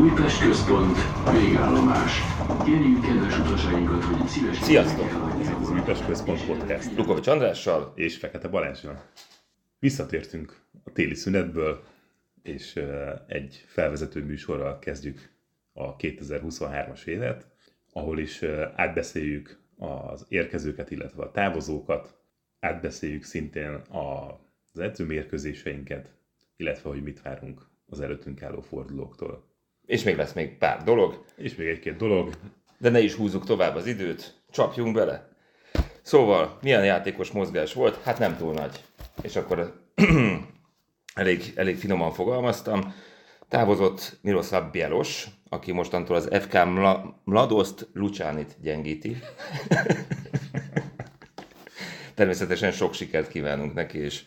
Újpest központ, végállomás. Kérjük kedves utasainkat, hogy szívesen... Sziasztok! elhagyják Az Újpest Központ Podcast. Lukovics Andrással, És Fekete Balázsra. Visszatértünk a téli szünetből, és egy felvezető műsorral kezdjük a 2023-as évet, ahol is átbeszéljük az érkezőket, illetve a távozókat, átbeszéljük szintén az edzőmérkőzéseinket, illetve hogy mit várunk az előttünk álló fordulóktól. És még lesz még pár dolog, És még egy-két dolog, de ne is húzzuk tovább az időt, csapjunk bele. Szóval, milyen játékos mozgás volt? Hát nem túl nagy. És akkor elég, elég finoman fogalmaztam. Távozott Miroslav Bielos, aki mostantól az FK Mla- Mladoszt Lucsánit gyengíti. Természetesen sok sikert kívánunk neki, és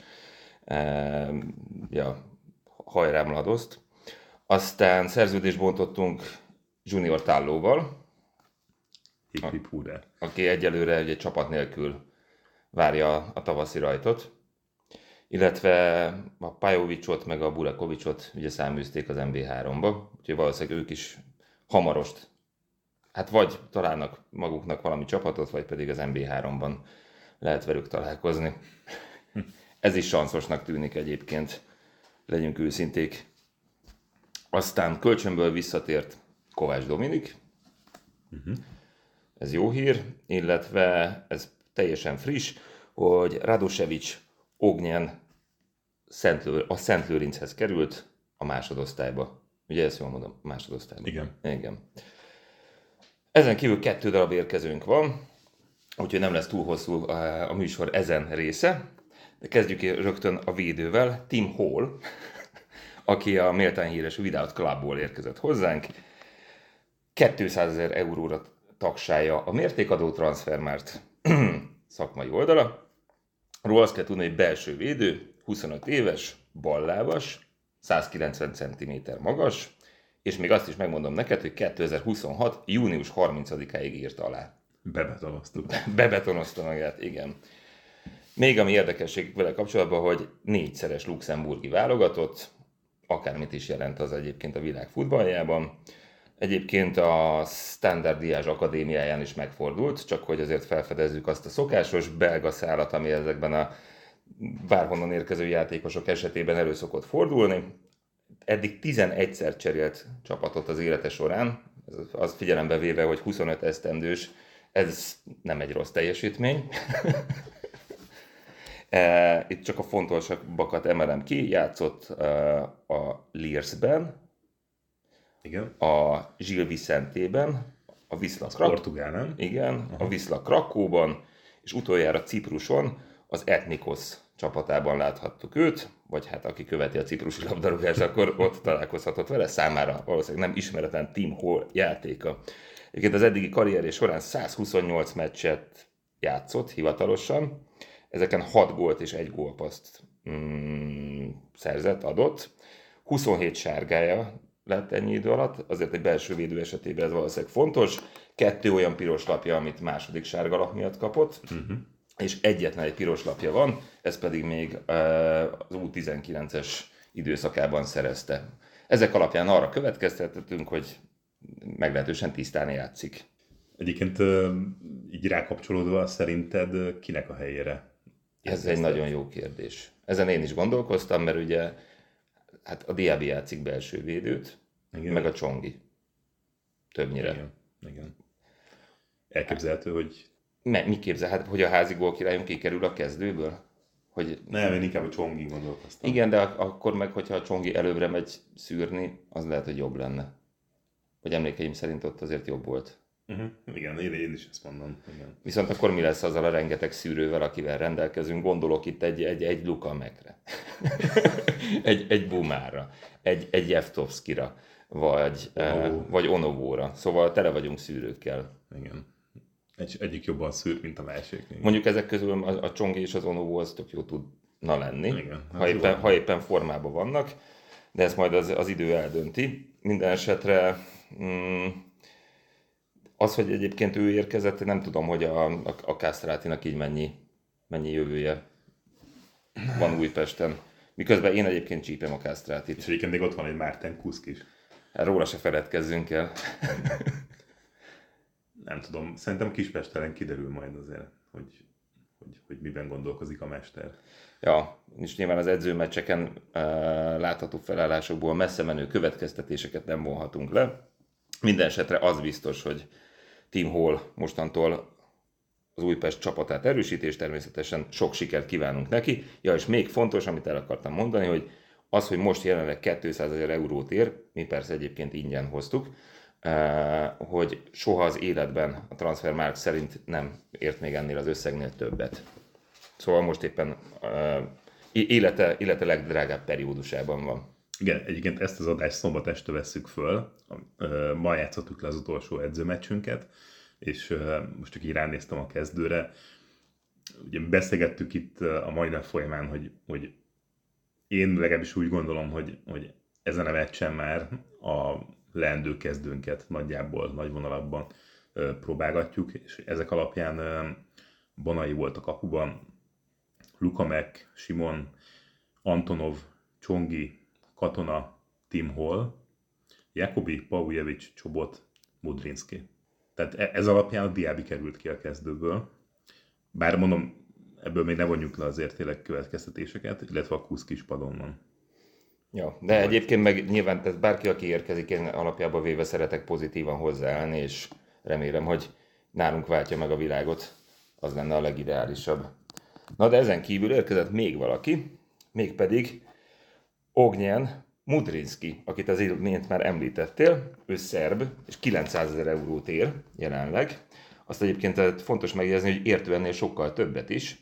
e, ja, hajrá Mladoszt. Aztán szerződést bontottunk Junior Tállóval, hip hip hurrá. aki egyelőre ugye csapat nélkül várja a tavaszi rajtot. Illetve a Pajovicsot meg a Burakovicsot ugye száműzték az MB3-ba, úgyhogy valószínűleg ők is hamarost, hát vagy találnak maguknak valami csapatot, vagy pedig az MB3-ban lehet velük találkozni. Ez is sanszosnak tűnik egyébként, legyünk őszinték. Aztán kölcsönből visszatért Kovács Dominik, ez jó hír, illetve ez teljesen friss, hogy Radosevic Ognyen Szentlő, a Szent Lőrinchez került a másodosztályba. Ugye ezt jól mondom, másodosztályba. Igen. Igen. Ezen kívül kettő darab érkezőnk van, úgyhogy nem lesz túl hosszú a a műsor ezen része. De kezdjük rögtön a védővel, Tim Hall, aki a méltán híres Without Clubból érkezett hozzánk. 200 ezer euróra tagsálja a mértékadó transfermárt szakmai oldala. Róla azt kell tudni, hogy belső védő, 25 éves, ballábas, 190 cm magas, és még azt is megmondom neked, hogy 2026. június 30-áig írt alá. Bebetonoztuk. Bebetonozta magát, igen. Még ami érdekesség vele kapcsolatban, hogy négyszeres luxemburgi válogatott, akármit is jelent az egyébként a világ futballjában. Egyébként a Standard Diázs Akadémiáján is megfordult, csak hogy azért felfedezzük azt a szokásos belga szálat, ami ezekben a bárhonnan érkező játékosok esetében elő szokott fordulni. Eddig 11-szer cserélt csapatot az élete során, az figyelembe véve, hogy 25 esztendős, ez nem egy rossz teljesítmény. Eh, Itt csak a fontosabbakat emelem ki, játszott eh, a Liersben, Igen. a Gil Vicentében, a Wisla Krak- Portugál, nem? igen, a Wisla Krakóban, és utoljára Cipruson az Ethnikos csapatában láthattuk őt, vagy hát aki követi a ciprusi labdarúgást, akkor ott találkozhatott vele, számára valószínűleg nem ismeretlen Tim Hall játéka. Egyébként az eddigi karrierje során 128 meccset játszott hivatalosan, ezeken 6 gólt és 1 gólpaszt mm, szerzett, adott. 27 sárgája lett ennyi idő alatt, azért egy belső védő esetében ez valószínűleg fontos. Kettő olyan piros lapja, amit második sárga lap miatt kapott, uh-huh. és egyetlen egy piros lapja van, ez pedig még az U19-es időszakában szerezte. Ezek alapján arra következtethetünk, hogy meglehetősen tisztán játszik. Egyébként így rákapcsolódva szerinted kinek a helyére? Ez egy nagyon jó kérdés. Ezen én is gondolkoztam, mert ugye hát a Diaby játszik belső védőt, Igen. meg a Csongi. Többnyire. Igen. Igen. Elképzelhető, hogy Me, mi képzel, hát, hogy a házi gólkirályunk kikerül a kezdőből? Hogy nem, én inkább a Csongi gondolkoztam. igen, de ak- akkor meg, hogyha a Csongi előbbre megy szűrni, az lehet, hogy jobb lenne. Vagy emlékeim szerint ott azért jobb volt. Uh-huh. Igen, én, én is ezt mondom. Igen. Viszont akkor mi lesz azzal a rengeteg szűrővel, akivel rendelkezünk? Gondolok itt egy, egy, egy Luka Mekre, egy, egy Bumára, egy, egy Jeftovskira, vagy, Onovó. eh, vagy Onovóra. Szóval tele vagyunk szűrőkkel. Igen. Egy, egyik jobban szűr, mint a másik. Igen. Mondjuk ezek közül a, a Csongi és az Onovó az tök jó tudna lenni, Igen, ha, hát éppen, jó. ha éppen formában vannak, de ezt majd az, az idő eldönti. Minden esetre mm, az, hogy egyébként ő érkezett, nem tudom, hogy a, a, a Kastrátinak így mennyi, mennyi jövője van Újpesten. Miközben én egyébként csípem a Kastrátit. És egyébként még ott van egy Márten Kuszk is. Róla se feledkezzünk el. Nem tudom, szerintem Kispestelen kiderül majd azért, hogy, hogy, hogy miben gondolkozik a mester. Ja, és nyilván az edzőmeccseken uh, látható felállásokból messze menő következtetéseket nem vonhatunk le. Minden esetre az biztos, hogy Tim Hall mostantól az Újpest csapatát erősíti, és természetesen sok sikert kívánunk neki. Ja, és még fontos, amit el akartam mondani, hogy az, hogy most jelenleg 200 ezer eurót ér, mi persze egyébként ingyen hoztuk, hogy soha az életben a Transfermarkt szerint nem ért még ennél az összegnél többet. Szóval most éppen élete, élete legdrágább periódusában van. Igen, egyébként ezt az adást szombat este vesszük föl. Ma játszottuk le az utolsó edzőmeccsünket, és most csak így ránéztem a kezdőre. Ugye beszélgettük itt a mai nap folyamán, hogy, hogy én legalábbis úgy gondolom, hogy, hogy ezen a meccsen már a leendő kezdőnket nagyjából, nagy vonalakban próbálgatjuk, és ezek alapján Bonai volt a kapuban, Lukamek, Simon, Antonov, Csongi, Katona, Tim Hall, Jakobi, Paujevic, Csobot, Mudrinski. Tehát e- ez alapján a Diaby került ki a kezdőből. Bár mondom, ebből még ne vonjuk le azért tényleg következtetéseket, illetve a Kuszk is padon van. Ja, de Vagy... egyébként meg nyilván tehát bárki, aki érkezik, én alapjában véve szeretek pozitívan hozzáállni, és remélem, hogy nálunk váltja meg a világot, az lenne a legideálisabb. Na de ezen kívül érkezett még valaki, mégpedig Ognyen Mudrinski, akit az imént már említettél, ő szerb, és 900 ezer eurót ér jelenleg. Azt egyébként fontos megjegyezni, hogy értő ennél sokkal többet is.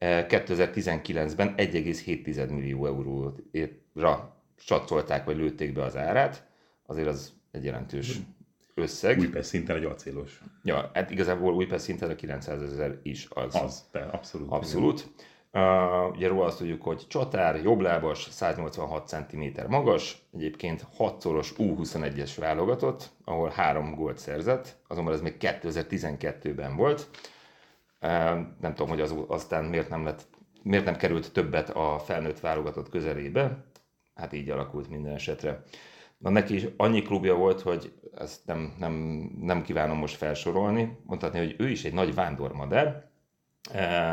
2019-ben 1,7 millió euróra satszolták, vagy lőtték be az árát. Azért az egy jelentős összeg. Újpest szinten egy acélos. Ja, hát igazából Újpest szinten a 900 ezer is az. Az, de abszolút. Abszolút. Uh, ugye róla azt tudjuk, hogy csatár, jobblábas, 186 cm magas, egyébként 6-szoros U21-es válogatott, ahol három gólt szerzett, azonban ez még 2012-ben volt. Uh, nem tudom, hogy az, aztán miért nem, lett, miért nem került többet a felnőtt válogatott közelébe, hát így alakult minden esetre. Na neki is annyi klubja volt, hogy ezt nem, nem, nem kívánom most felsorolni, mondhatni, hogy ő is egy nagy vándormadár,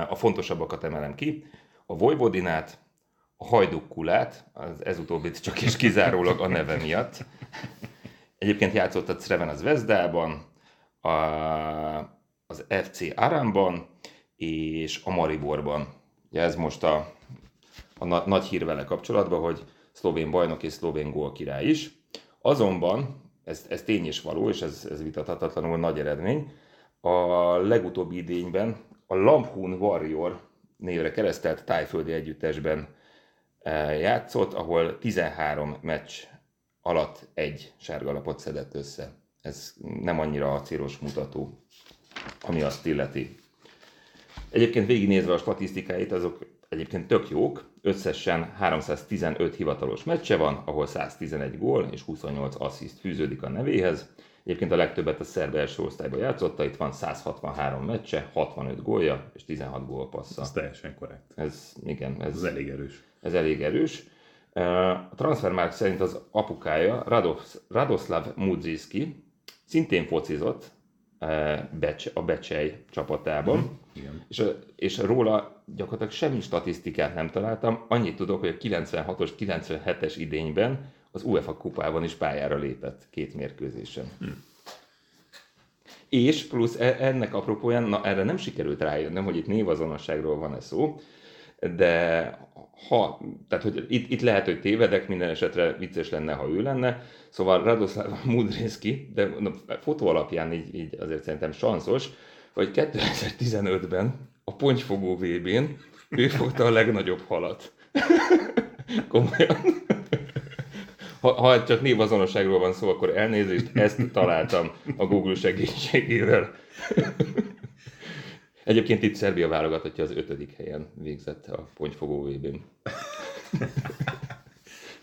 a fontosabbakat emelem ki. A Vojvodinát, a Hajdukkulát, az ez utóbbit csak és kizárólag a neve miatt. Egyébként játszott a Creven az Vezdában, a, az FC Aramban és a Mariborban. Ugye ez most a, a na, nagy hír vele kapcsolatban, hogy szlovén bajnok és szlovén gól király is. Azonban, ez, ez tény és való, és ez, ez vitathatatlanul nagy eredmény, a legutóbbi idényben a Lamphun Warrior névre keresztelt tájföldi együttesben eh, játszott, ahol 13 meccs alatt egy sárgalapot szedett össze. Ez nem annyira a célos mutató, ami azt illeti. Egyébként végignézve a statisztikáit, azok egyébként tök jók. Összesen 315 hivatalos meccse van, ahol 111 gól és 28 assziszt fűződik a nevéhez. Egyébként a legtöbbet a szerb első osztályban játszotta, itt van 163 meccse, 65 gólja és 16 gólpassza. Ez teljesen korrekt. Ez, igen, ez, ez elég erős. Ez elég erős. A Transfermarkt szerint az apukája Rados, Radoslav Mudziski szintén focizott a Becsej csapatában, mm, igen. És, és róla gyakorlatilag semmi statisztikát nem találtam, annyit tudok, hogy a 96-os, 97-es idényben az UEFA kupában is pályára lépett két mérkőzésen. Hm. És plusz e, ennek apropóján, na erre nem sikerült rájönnöm, hogy itt névazonosságról van-e szó, de ha, tehát hogy itt, itt lehet, hogy tévedek, minden esetre vicces lenne, ha ő lenne, szóval Radoslav Mudrinski, de a fotó alapján így, így azért szerintem sanszos, hogy 2015-ben a pontyfogó VB-n ő fogta a legnagyobb halat. Komolyan ha, ha csak névazonosságról van szó, akkor elnézést, ezt találtam a Google segítségével. Egyébként itt Szerbia válogatottja az ötödik helyen végzett a pontyfogó vb n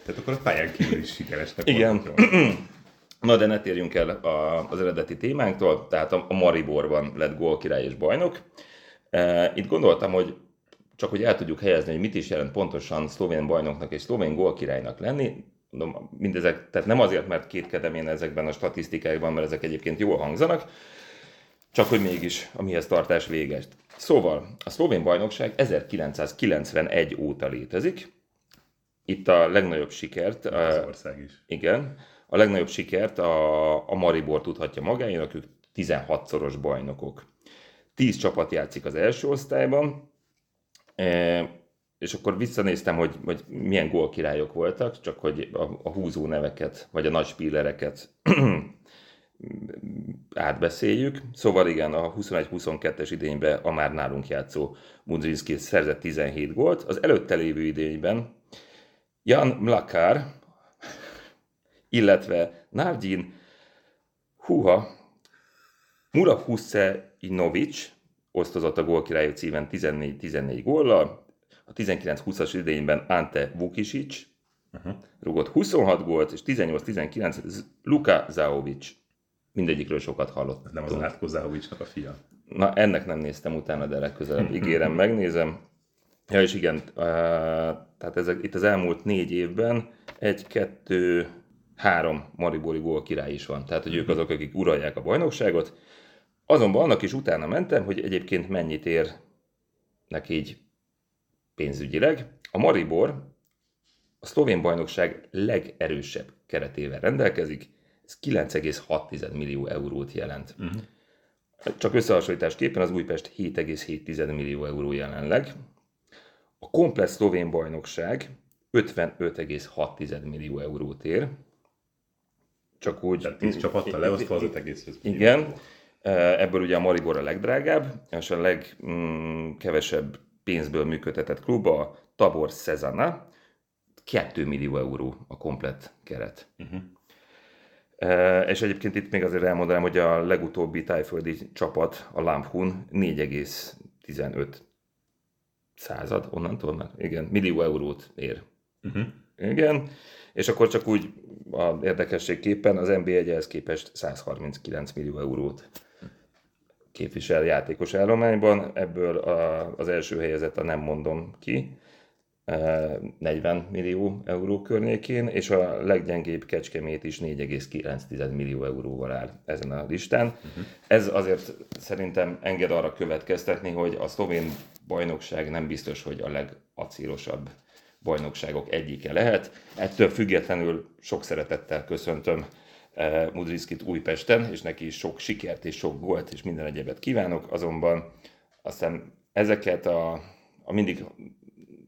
Tehát akkor a pályán kívül is sikeresnek Igen. Na de ne térjünk el a, az eredeti témánktól, tehát a, a Mariborban lett gólkirály és bajnok. E, itt gondoltam, hogy csak hogy el tudjuk helyezni, hogy mit is jelent pontosan szlovén bajnoknak és szlovén gólkirálynak lenni, mondom, mindezek, tehát nem azért, mert kétkedem én ezekben a statisztikákban, mert ezek egyébként jól hangzanak, csak hogy mégis a mihez tartás véges. Szóval a szlovén bajnokság 1991 óta létezik. Itt a legnagyobb sikert... Az ország is. Igen. A legnagyobb sikert a, a Maribor tudhatja magáénak, ők 16-szoros bajnokok. 10 csapat játszik az első osztályban, és akkor visszanéztem, hogy, hogy milyen gólkirályok voltak, csak hogy a, a húzó neveket, vagy a nagy spillereket átbeszéljük. Szóval igen, a 21-22-es idényben a már nálunk játszó Mudrinski szerzett 17 gólt. Az előtte lévő idényben Jan Mlakar, illetve Navdin Huha Mura Husseinovic osztozott a gólkirályok címen 14-14 góllal, a 19-20-as idényben Ante Vukisic uh-huh. rúgott 26 gólt, és 18-19 Luka Zaovic. Mindegyikről sokat hallott. Nem az Látko Zaovicsnak a fia. Na, ennek nem néztem utána, de legközelebb ígérem, megnézem. Ja, és igen, tehát ezek, itt az elmúlt négy évben egy, kettő, három Maribori gól király is van. Tehát, hogy ők azok, akik uralják a bajnokságot. Azonban annak is utána mentem, hogy egyébként mennyit érnek így pénzügyileg. A Maribor a szlovén bajnokság legerősebb keretével rendelkezik, ez 9,6 millió eurót jelent. Uh-huh. Csak összehasonlításképpen az Újpest 7,7 millió euró jelenleg. A komplet szlovén bajnokság 55,6 millió eurót ér. Csak úgy... Tehát 10 csapattal leosztva az 5,5 Igen. Ebből ugye a Maribor a legdrágább, és a legkevesebb mm, pénzből működtetett klub a Tabor Szezana, 2 millió euró a komplet keret. Uh-huh. E, és egyébként itt még azért elmondanám, hogy a legutóbbi tájföldi csapat, a Lamphun 4,15 század, onnantól már, igen, millió eurót ér. Uh-huh. Igen, és akkor csak úgy a érdekességképpen az NBA ehhez képest 139 millió eurót képvisel játékos állományban, ebből a, az első helyezett a nem mondom ki, 40 e, millió euró környékén, és a leggyengébb Kecskemét is 4,9 millió euróval áll ezen a listán. Uh-huh. Ez azért szerintem enged arra következtetni, hogy a szlovén bajnokság nem biztos, hogy a legacélosabb bajnokságok egyike lehet. Ettől függetlenül sok szeretettel köszöntöm Mudrickit Újpesten, és neki is sok sikert és sok gólt és minden egyebet kívánok, azonban aztán ezeket a, a mindig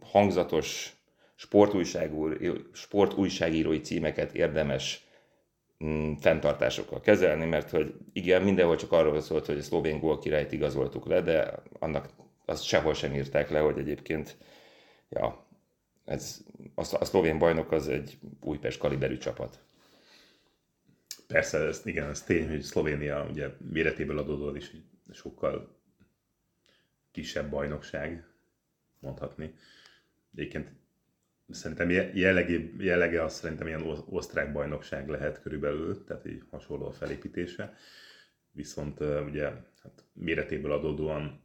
hangzatos sportújságírói címeket érdemes mm, fenntartásokkal kezelni, mert hogy igen, mindenhol csak arról szólt, hogy a szlovén gól királyt igazoltuk le, de annak azt sehol sem írták le, hogy egyébként ja, ez, a, a szlovén bajnok az egy Újpest kaliberű csapat. Persze, ez, igen, ez tény, hogy Szlovénia ugye méretéből adódóan is sokkal kisebb bajnokság, mondhatni. Egyébként szerintem jellegi, jellege az szerintem ilyen osztrák bajnokság lehet körülbelül, tehát így hasonló a felépítése. Viszont ugye hát méretéből adódóan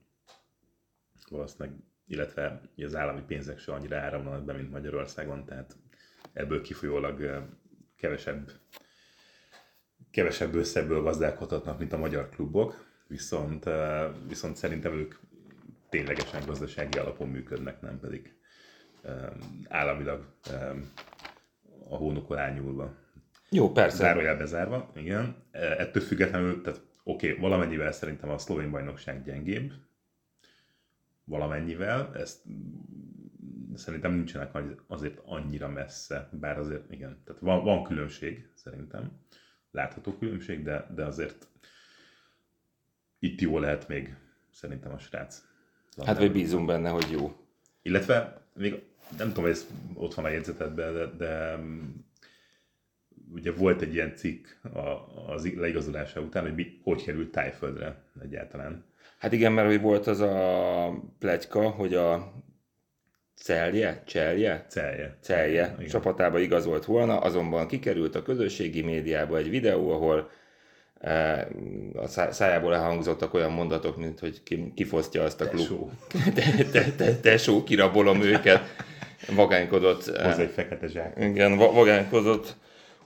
valószínűleg, illetve az állami pénzek se annyira áramlanak be, mint Magyarországon, tehát ebből kifolyólag kevesebb kevesebb összebből gazdálkodhatnak, mint a magyar klubok, viszont, viszont szerintem ők ténylegesen gazdasági alapon működnek, nem pedig államilag a hónukon ányúlva. Jó, persze. Zárójel bezárva, igen. Ettől függetlenül, tehát oké, okay, valamennyivel szerintem a szlovén bajnokság gyengébb, valamennyivel, ezt szerintem nincsenek azért annyira messze, bár azért igen, tehát van, van különbség szerintem látható különbség, de, de azért itt jó lehet még szerintem a srác. Hát vagy bízunk benne, hogy jó. Illetve még nem tudom, hogy ez ott van a jegyzetedben, de, de ugye volt egy ilyen cikk az leigazolása után, hogy mi, hogy került tájföldre egyáltalán. Hát igen, mert hogy volt az a plegyka, hogy a Celje? Celje? Celje. Celje Igen. csapatába igazolt volna, azonban kikerült a közösségi médiába egy videó, ahol e, a szájából elhangzottak olyan mondatok, mint hogy kifosztja azt a klub. Tesó. Te, te, te, tesó, kirabolom őket. vagánykodott. Hozzá egy fekete zsák. Igen, va- vagánykodott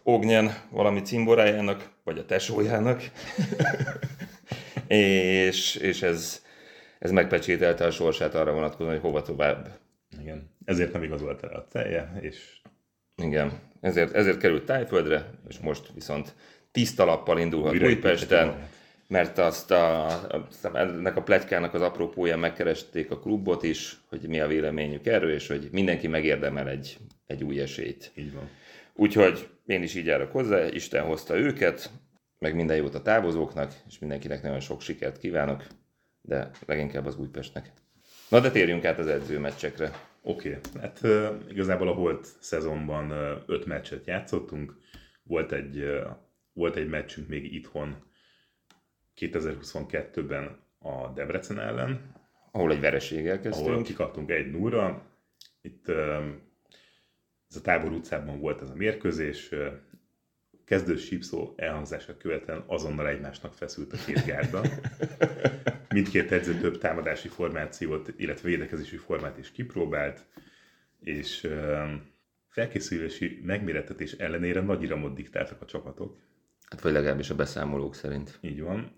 Ognyen valami cimborájának, vagy a tesójának. és, és ez, ez megpecsételte a sorsát arra vonatkozóan, hogy hova tovább. Igen. Ezért nem igazolt el a telje, és Igen, ezért, ezért került Tájföldre, és most viszont tiszta lappal indulhat Újra Újpesten, mert azt a, a, ennek a pletykának az apropóján megkeresték a klubot is, hogy mi a véleményük erről, és hogy mindenki megérdemel egy, egy új esélyt. így van. Úgyhogy én is így járok hozzá, Isten hozta őket, meg minden jót a távozóknak, és mindenkinek nagyon sok sikert kívánok, de leginkább az Újpestnek. Na de térjünk át az edzőmeccsekre. Oké, okay. hát uh, igazából a volt szezonban uh, öt meccset játszottunk. Volt egy, uh, volt egy meccsünk még itthon 2022-ben a Debrecen ellen, Ahol egy vereséggel ahol kezdtünk. kikaptunk egy 0 Itt ez a tábor utcában volt ez a mérkőzés. Kezdő sípszó elhangzása követően azonnal egymásnak feszült a két gárda. Mindkét edző több támadási formációt, illetve védekezési formát is kipróbált, és felkészülési megmérettetés ellenére nagy iramot diktáltak a csapatok. Hát vagy legalábbis a beszámolók szerint. Így van.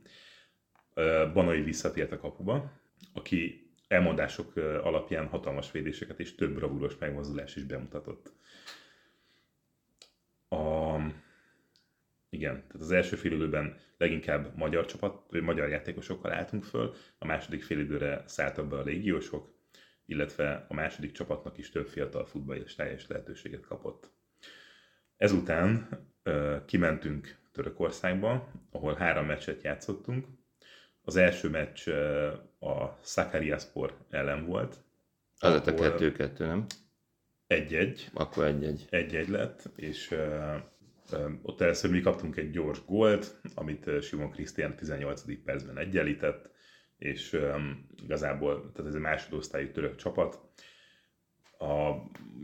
Banai visszatért a kapuba, aki elmondások alapján hatalmas védéseket és több bravúros megmozdulás is bemutatott. A... Igen, tehát az első félidőben leginkább magyar csapat, vagy magyar játékosokkal álltunk föl, a második félidőre szálltak be a légiósok, illetve a második csapatnak is több fiatal futballos teljes lehetőséget kapott. Ezután ö, kimentünk Törökországba, ahol három meccset játszottunk. Az első meccs ö, a Sakaryaspor ellen volt. Az lett a kettő-kettő, nem? Egy-egy, Akkor egy-egy. egy-egy lett, és ö, ott először mi kaptunk egy gyors gólt, amit Simon Krisztián 18. percben egyenlített, és igazából, tehát ez egy másodosztályú török csapat. A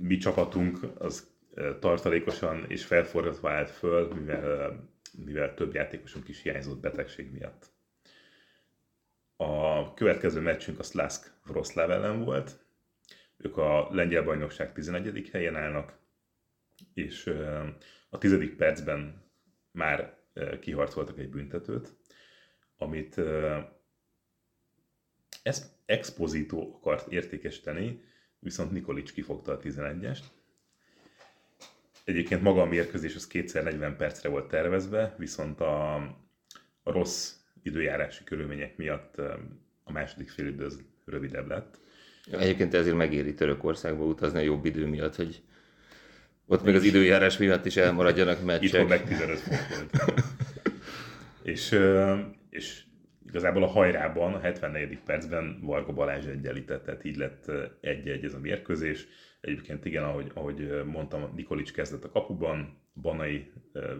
mi csapatunk az tartalékosan és felforgatva állt föl, mivel, mivel több játékosunk is hiányzott betegség miatt. A következő meccsünk a Slask Wroclaw ellen volt. Ők a lengyel bajnokság 11. helyen állnak, és a 10. percben már kiharcoltak egy büntetőt, amit ez Exposito akart értékesíteni, viszont Nikolic kifogta a 11-est. Egyébként maga a mérkőzés az kétszer 40 percre volt tervezve, viszont a, a rossz időjárási körülmények miatt a második fél idő az rövidebb lett. Egyébként ezért megéri Törökországba utazni a jobb idő miatt, hogy ott még az időjárás miatt is elmaradjanak Itthon meccsek. meg 15 fok volt. és, és igazából a hajrában, a 74. percben Varga Balázs egyenlített, tehát így lett egy-egy ez a mérkőzés. Egyébként igen, ahogy, ahogy mondtam, Nikolics kezdett a kapuban, Banai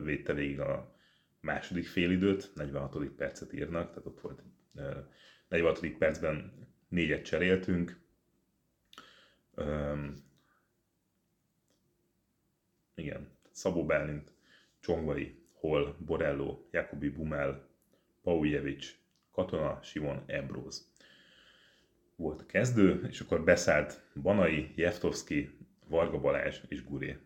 védte végig a második félidőt, 46. percet írnak, tehát ott volt ö, 46. percben négyet cseréltünk. Igen, Szabó Bálint, Csongvai, Hol, Borello, Jakobi Bumel, Paujevic, Katona, Simon, Embróz. Volt a kezdő, és akkor beszállt Banai, Jeftovski, Varga Balázs és Guré.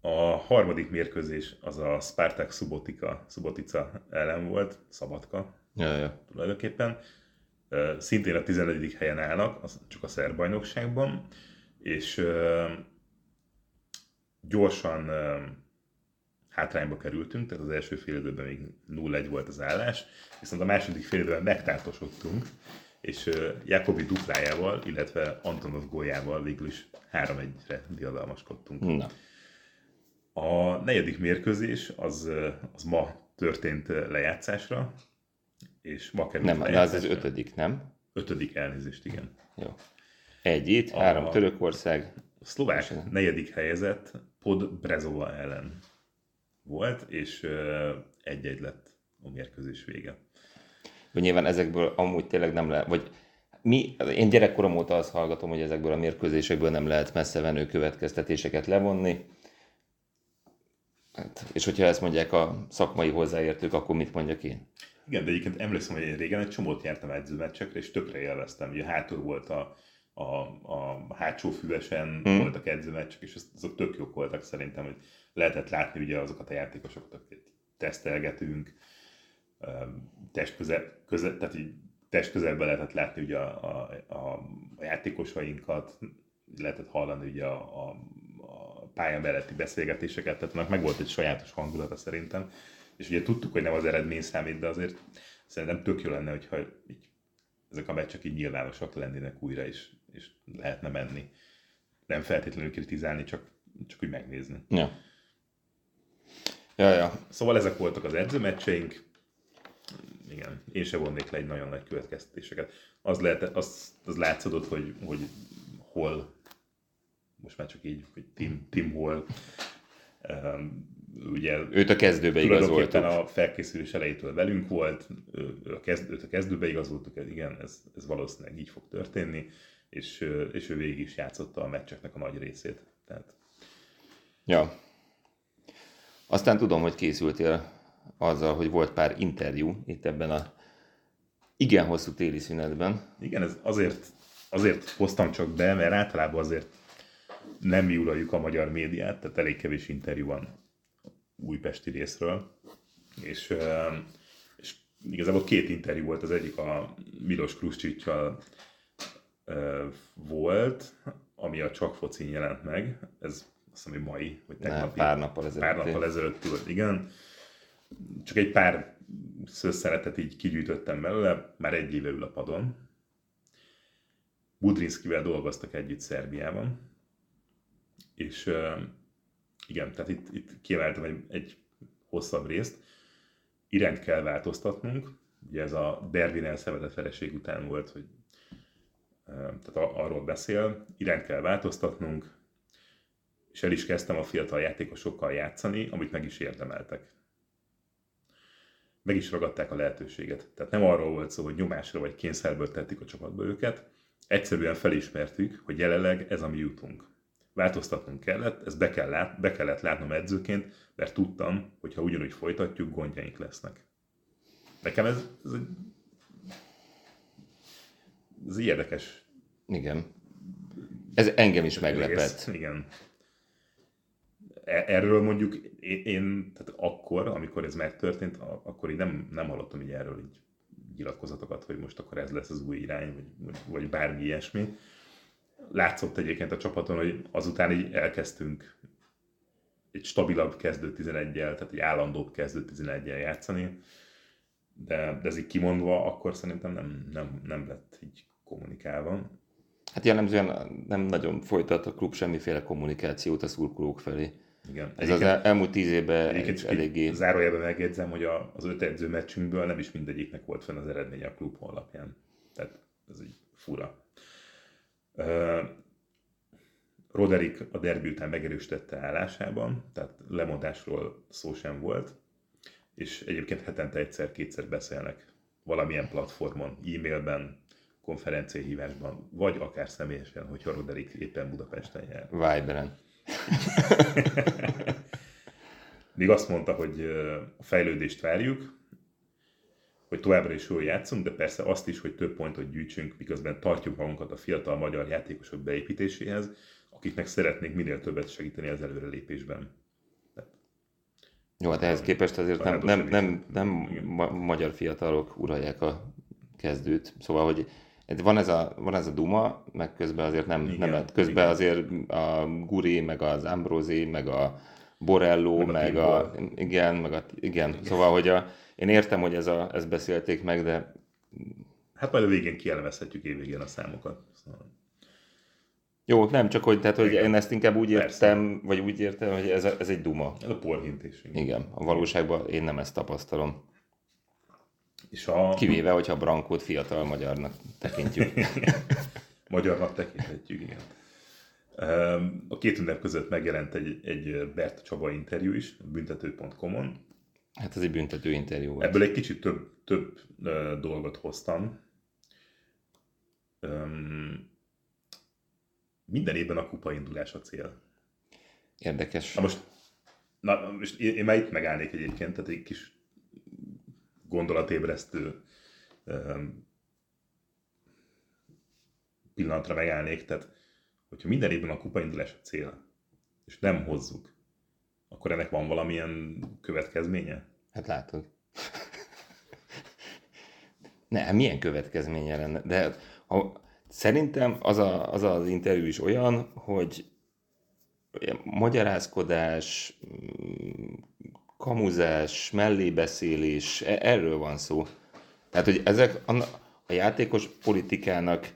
A harmadik mérkőzés az a Spartak Subotica, Subotica ellen volt, Szabadka Ja, ja. tulajdonképpen. Szintén a 11. helyen állnak, csak a szerb bajnokságban, és gyorsan hátrányba kerültünk, tehát az első fél időben még 0-1 volt az állás, viszont a második fél időben megtátosodtunk, és Jakobi duplájával, illetve Antonov góljával végül is 3-1-re diadalmaskodtunk. Na. A negyedik mérkőzés az, az ma történt lejátszásra, és ma került Nem, de az az ötödik, nem? Ötödik elnézést, igen. Jó. Egy itt, három Törökország. Szlovák negyedik helyezett Pod Brezova ellen volt, és egy-egy lett a mérkőzés vége. Hogy nyilván ezekből amúgy tényleg nem lehet, vagy mi, én gyerekkorom óta azt hallgatom, hogy ezekből a mérkőzésekből nem lehet messze venő következtetéseket levonni. Hát, és hogyha ezt mondják a szakmai hozzáértők, akkor mit mondjak én? Igen, de egyébként emlékszem, hogy én régen egy csomót jártam edzőmeccsekre, és tökre élveztem. Ugye hátul volt a, a, a hátsó füvesen Hmm. voltak edzőmeccsek, és az- azok tök jók voltak szerintem, hogy lehetett látni ugye azokat a játékosokat, akiket tesztelgetünk, test közel, közel, tehát így test közelben lehetett látni ugye a, a, a, a játékosainkat, lehetett hallani ugye a, a, a pálya melletti beszélgetéseket, tehát annak meg volt egy sajátos hangulata szerintem, és ugye tudtuk, hogy nem az eredmény számít, de azért szerintem tök jó lenne, hogyha így, ezek a meccsek így nyilvánosak lennének újra, és, és lehetne menni. Nem feltétlenül kritizálni, csak, csak úgy megnézni. Ja. Ja, ja. Szóval ezek voltak az edzőmeccseink. Igen, én se vonnék le egy nagyon nagy következtetéseket. Az, lehet, az, az látszódott, hogy, hogy hol, most már csak így, hogy Tim, Tim hol, um, ugye Őt a kezdőbe igazoltuk. a felkészülés elejétől velünk volt, ő, ő a kezd, őt a kezdőbe igazoltuk, igen, ez, ez valószínűleg így fog történni, és, és ő végig is játszotta a meccseknek a nagy részét. Tehát Ja. Aztán tudom, hogy készültél azzal, hogy volt pár interjú itt ebben a igen hosszú téli szünetben. Igen, ez azért, azért hoztam csak be, mert általában azért nem júlaljuk a magyar médiát, tehát elég kevés interjú van újpesti részről. És, és igazából két interjú volt, az egyik a Milos Kruscsicsal volt, ami a Csak focin jelent meg, ez azt hiszem, hogy mai, vagy tegnapi. pár nappal ezelőtt. Pár nappal ezelőtt volt, igen. Csak egy pár szösszenetet így kigyűjtöttem belőle, már egy éve ül a padon. Budrinskivel dolgoztak együtt Szerbiában. És igen, tehát itt, itt kiemeltem egy, egy hosszabb részt. Irányt kell változtatnunk. Ugye ez a Dervin elszenvedett vereség után volt, hogy tehát arról beszél, irányt kell változtatnunk, és el is kezdtem a fiatal játékosokkal játszani, amit meg is érdemeltek. Meg is ragadták a lehetőséget. Tehát nem arról volt szó, hogy nyomásra vagy kényszerből tettük a csapatba őket, egyszerűen felismertük, hogy jelenleg ez a mi jutunk. Változtatnunk kellett, ezt be, kell lát, be kellett látnom edzőként, mert tudtam, hogy ha ugyanúgy folytatjuk, gondjaink lesznek. Nekem ez, ez egy ez érdekes Igen. Ez engem is meglepett. Igen. E- Erről mondjuk én, tehát akkor, amikor ez megtörtént, akkor így nem, nem hallottam így erről így nyilatkozatokat, hogy most akkor ez lesz az új irány, vagy, vagy, vagy bármi ilyesmi. Látszott egyébként a csapaton, hogy azután így elkezdtünk egy stabilabb kezdő 11-jel, tehát egy állandóbb kezdő 11-jel játszani, de, de ez így kimondva, akkor szerintem nem, nem, nem lett így kommunikálva. Hát jellemzően nem nagyon folytat a klub semmiféle kommunikációt a szurkolók felé. Igen. Ez az el- elmúlt tíz évben Egyébként eléggé... zárójelben megjegyzem, hogy a, az öt edző meccsünkből nem is mindegyiknek volt fenn az eredménye a klub honlapján. Tehát ez így fura. Uh, Roderick a derbi után megerősítette állásában, tehát lemondásról szó sem volt, és egyébként hetente egyszer-kétszer beszélnek valamilyen platformon, e-mailben, konferenciahívásban, vagy akár személyesen, hogyha Roderick éppen Budapesten jár. Viberen. Még azt mondta, hogy a fejlődést várjuk, hogy továbbra is jól játszunk, de persze azt is, hogy több pontot gyűjtsünk, miközben tartjuk magunkat a fiatal magyar játékosok beépítéséhez, akiknek szeretnénk minél többet segíteni az előrelépésben. Jó, hát ehhez képest azért nem, nem, nem, nem ma- magyar fiatalok uralják a kezdőt. Szóval, hogy van ez a, van ez a Duma, meg közben azért nem, Igen, nem. Közben igen. azért a Guri, meg az Ambrosi, meg a Borello, Meg a meg a, igen, meg a, igen. Szóval, hogy a, én értem, hogy ez a, ezt beszélték meg, de Hát majd a végén kielemezhetjük évvégén a számokat. Szóval. jó, nem csak, hogy, tehát, hogy Igen. én ezt inkább úgy Persze. értem, vagy úgy értem, hogy ez, a, ez egy Duma. Ez a porhintés. igen. Igen, a valóságban én nem ezt tapasztalom. És a Kivéve, hogyha Brankót fiatal magyarnak tekintjük. magyarnak tekinthetjük, igen. Ehm, A két ünnep között megjelent egy, egy Bert Csaba interjú is, büntető.com-on, Hát ez egy büntető interjú volt. Ebből egy kicsit több, több dolgot hoztam. Öm, minden évben a kupa indulás a cél. Érdekes. Na most, na, most én, én már itt megállnék egyébként, tehát egy kis gondolatébresztő öm, pillanatra megállnék, tehát hogyha minden évben a kupaindulás a cél, és nem hozzuk, akkor ennek van valamilyen következménye? Hát látod. ne, milyen következménye lenne? De ha, szerintem az, a, az az interjú is olyan, hogy magyarázkodás, kamuzás, mellébeszélés, e- erről van szó. Tehát, hogy ezek a, a játékos politikának,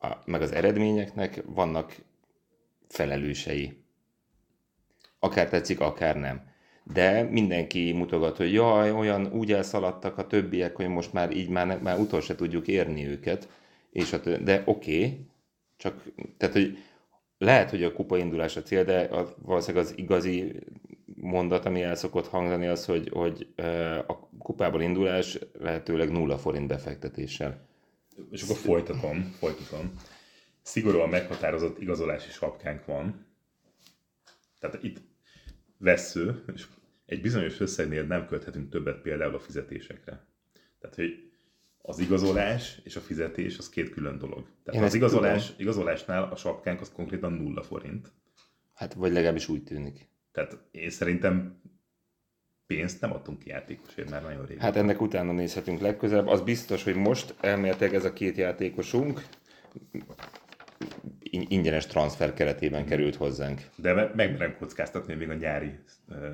a, meg az eredményeknek vannak felelősei. Akár tetszik, akár nem. De mindenki mutogat, hogy jaj, olyan úgy elszaladtak a többiek, hogy most már így már, már utol se tudjuk érni őket. És a de oké, okay, csak tehát, hogy lehet, hogy a kupa indulás a cél, de a, valószínűleg az igazi mondat, ami el szokott hangzani, az, hogy, hogy a kupából indulás lehetőleg nulla forint befektetéssel. És akkor folytatom, folytatom. Szigorúan meghatározott igazolási sapkánk van. Tehát itt vesző, és egy bizonyos összegnél nem költhetünk többet például a fizetésekre. Tehát, hogy az igazolás és a fizetés az két külön dolog. Tehát Én az igazolás, tudom. igazolásnál a sapkánk az konkrétan nulla forint. Hát, vagy legalábbis úgy tűnik. Tehát én szerintem pénzt nem adtunk ki játékosért már nagyon régóta. Hát ennek utána nézhetünk legközelebb. Az biztos, hogy most elméletileg ez a két játékosunk in- ingyenes transfer keretében került hozzánk. De me- megmerem kockáztatni még a nyári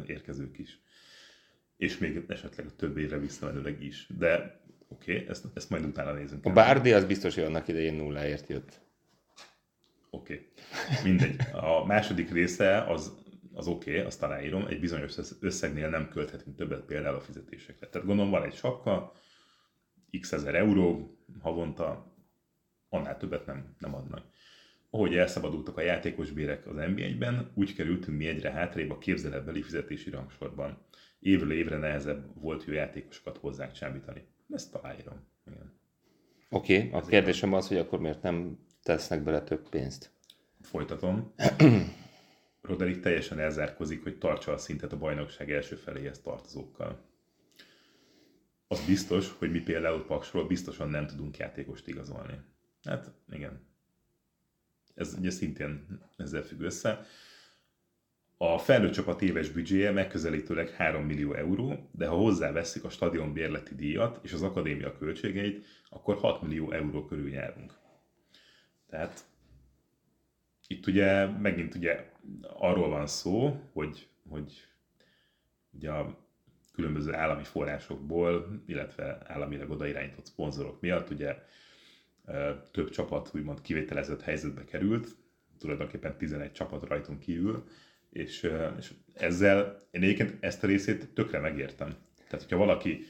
érkezők is. És még esetleg a több évre visszamenőleg is. De oké, okay, ezt, ezt majd utána nézünk. A Bárdi az biztos, hogy annak idején nulláért jött. Oké. Okay. Mindegy. A második része az, az oké, okay, azt aláírom, egy bizonyos összegnél nem költhetünk többet például a fizetésekre. Tehát gondolom van egy sapka, x ezer euró havonta, annál többet nem, nem adnak. Ahogy elszabadultak a játékos bérek az NBA-ben, úgy kerültünk mi egyre hátrébb a képzeletbeli fizetési rangsorban. Évről évre nehezebb volt jó játékosokat hozzánk csábítani. Ezt aláírom. Igen. Oké, okay, a kérdésem az, hogy akkor miért nem tesznek bele több pénzt? Folytatom. Roderick teljesen elzárkozik, hogy tartsa a szintet a bajnokság első feléhez tartozókkal. Az biztos, hogy mi például Paksról biztosan nem tudunk játékost igazolni. Hát igen. Ez ugye szintén ezzel függ össze. A felnőtt csapat éves büdzséje megközelítőleg 3 millió euró, de ha hozzáveszik a stadion bérleti díjat és az akadémia költségeit, akkor 6 millió euró körül járunk. Tehát itt ugye megint ugye arról van szó, hogy, hogy ugye a különböző állami forrásokból, illetve államilag odairányított szponzorok miatt ugye több csapat úgymond kivételezett helyzetbe került, tulajdonképpen 11 csapat rajtunk kívül, és, és ezzel én egyébként ezt a részét tökre megértem. Tehát, hogyha valaki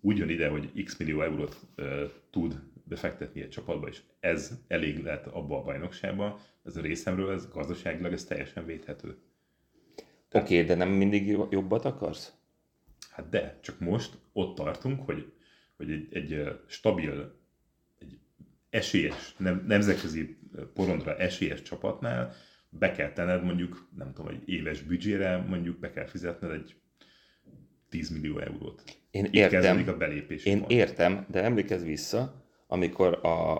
úgy jön ide, hogy x millió eurót uh, tud befektetni egy csapatba, és ez elég lehet abba a bajnokságba, ez a részemről, ez gazdaságilag ez teljesen védhető. Oké, okay, de nem mindig jobbat akarsz? Hát de, csak most ott tartunk, hogy, hogy egy, egy stabil, egy esélyes, nem, nemzetközi porondra esélyes csapatnál be kell tenned mondjuk, nem tudom, egy éves büdzsére mondjuk be kell fizetned egy 10 millió eurót. Én Itt értem, a belépés. én értem, de emlékezz vissza, amikor a,